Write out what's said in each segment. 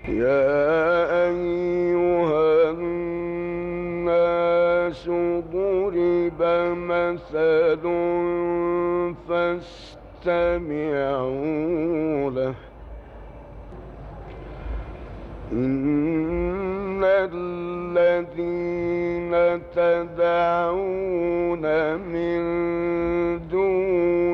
يا أيها الناس ضرب مثل فاستمعوا له. إن الذين تدعون من دون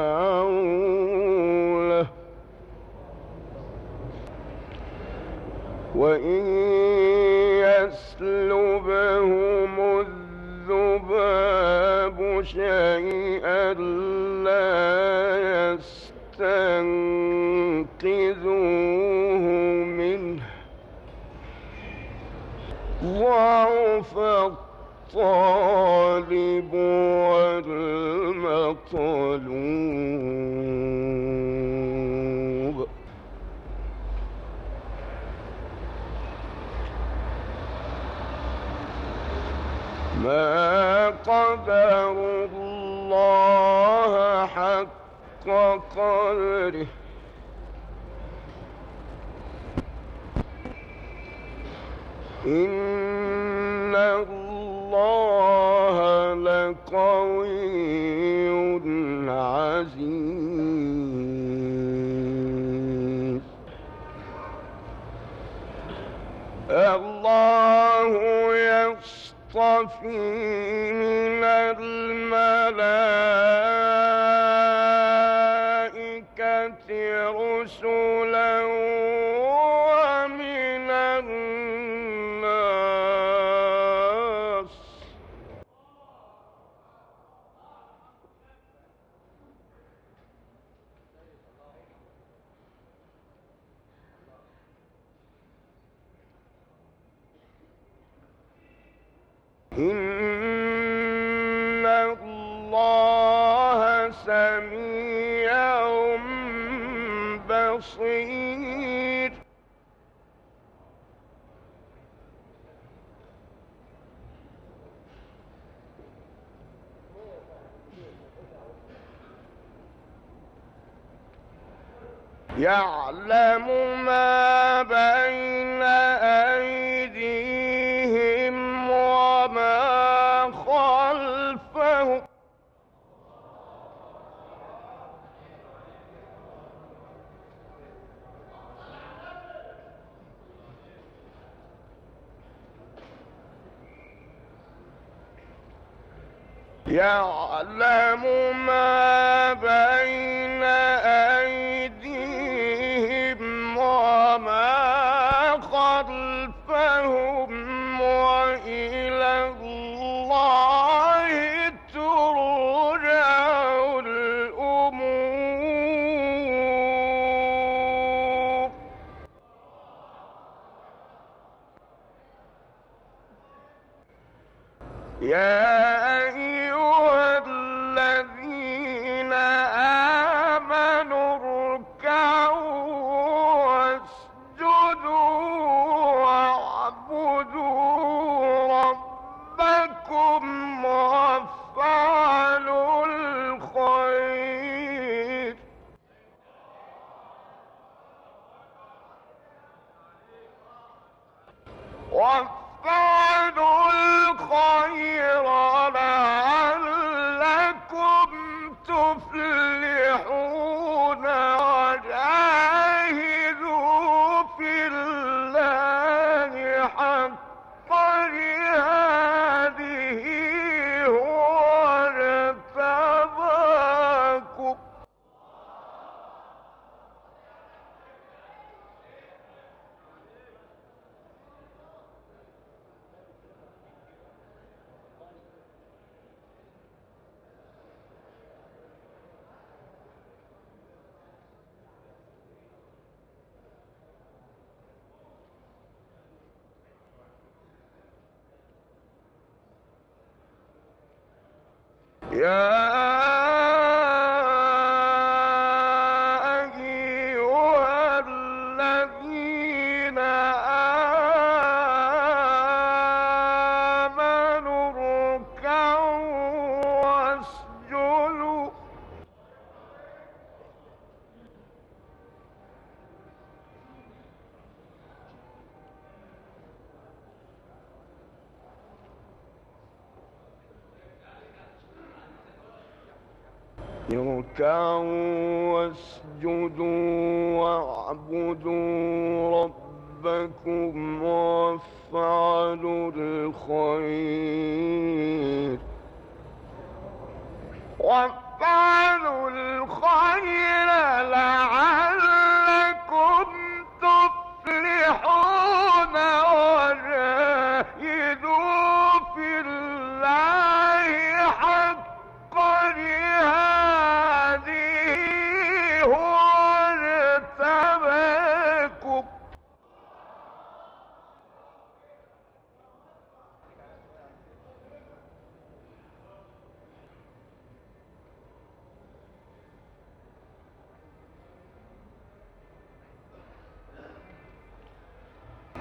اجتمعوا له وإن يسلبهم الذباب شيئا لا يستنقذوه منه. ضعف الطالب والمطلوب. ما قدر الله حق قدره. إن الله لقوي عزيز. الله يصطفي من الملائكة رسلا إن الله سميع بصير يعلم ما بين يعلم ما بين أيديهم وما خلفهم وإلى الله ترجع الأمور. يا Yeah. اركعوا واسجدوا واعبدوا ربكم وافعلوا الخير. وافعلوا الخير لعلكم تفلحون.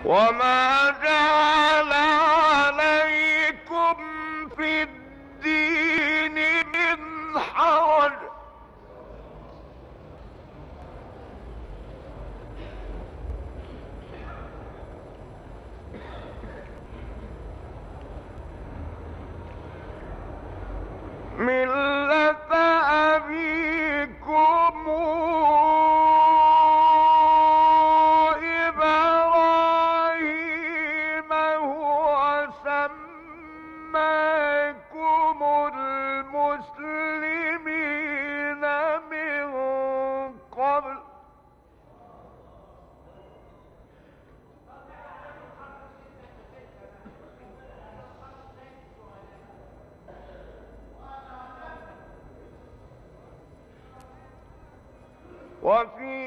وما جعل وفي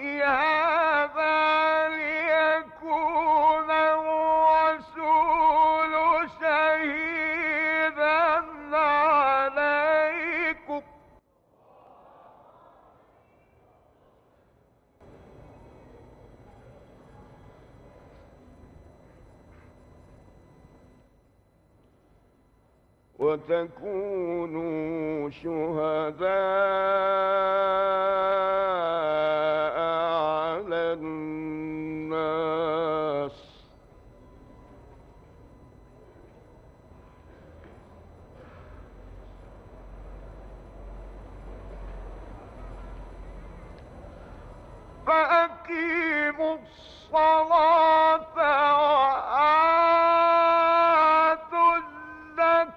وتكونوا شهداء على الناس. فأقيموا الصلاة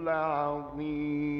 العظيم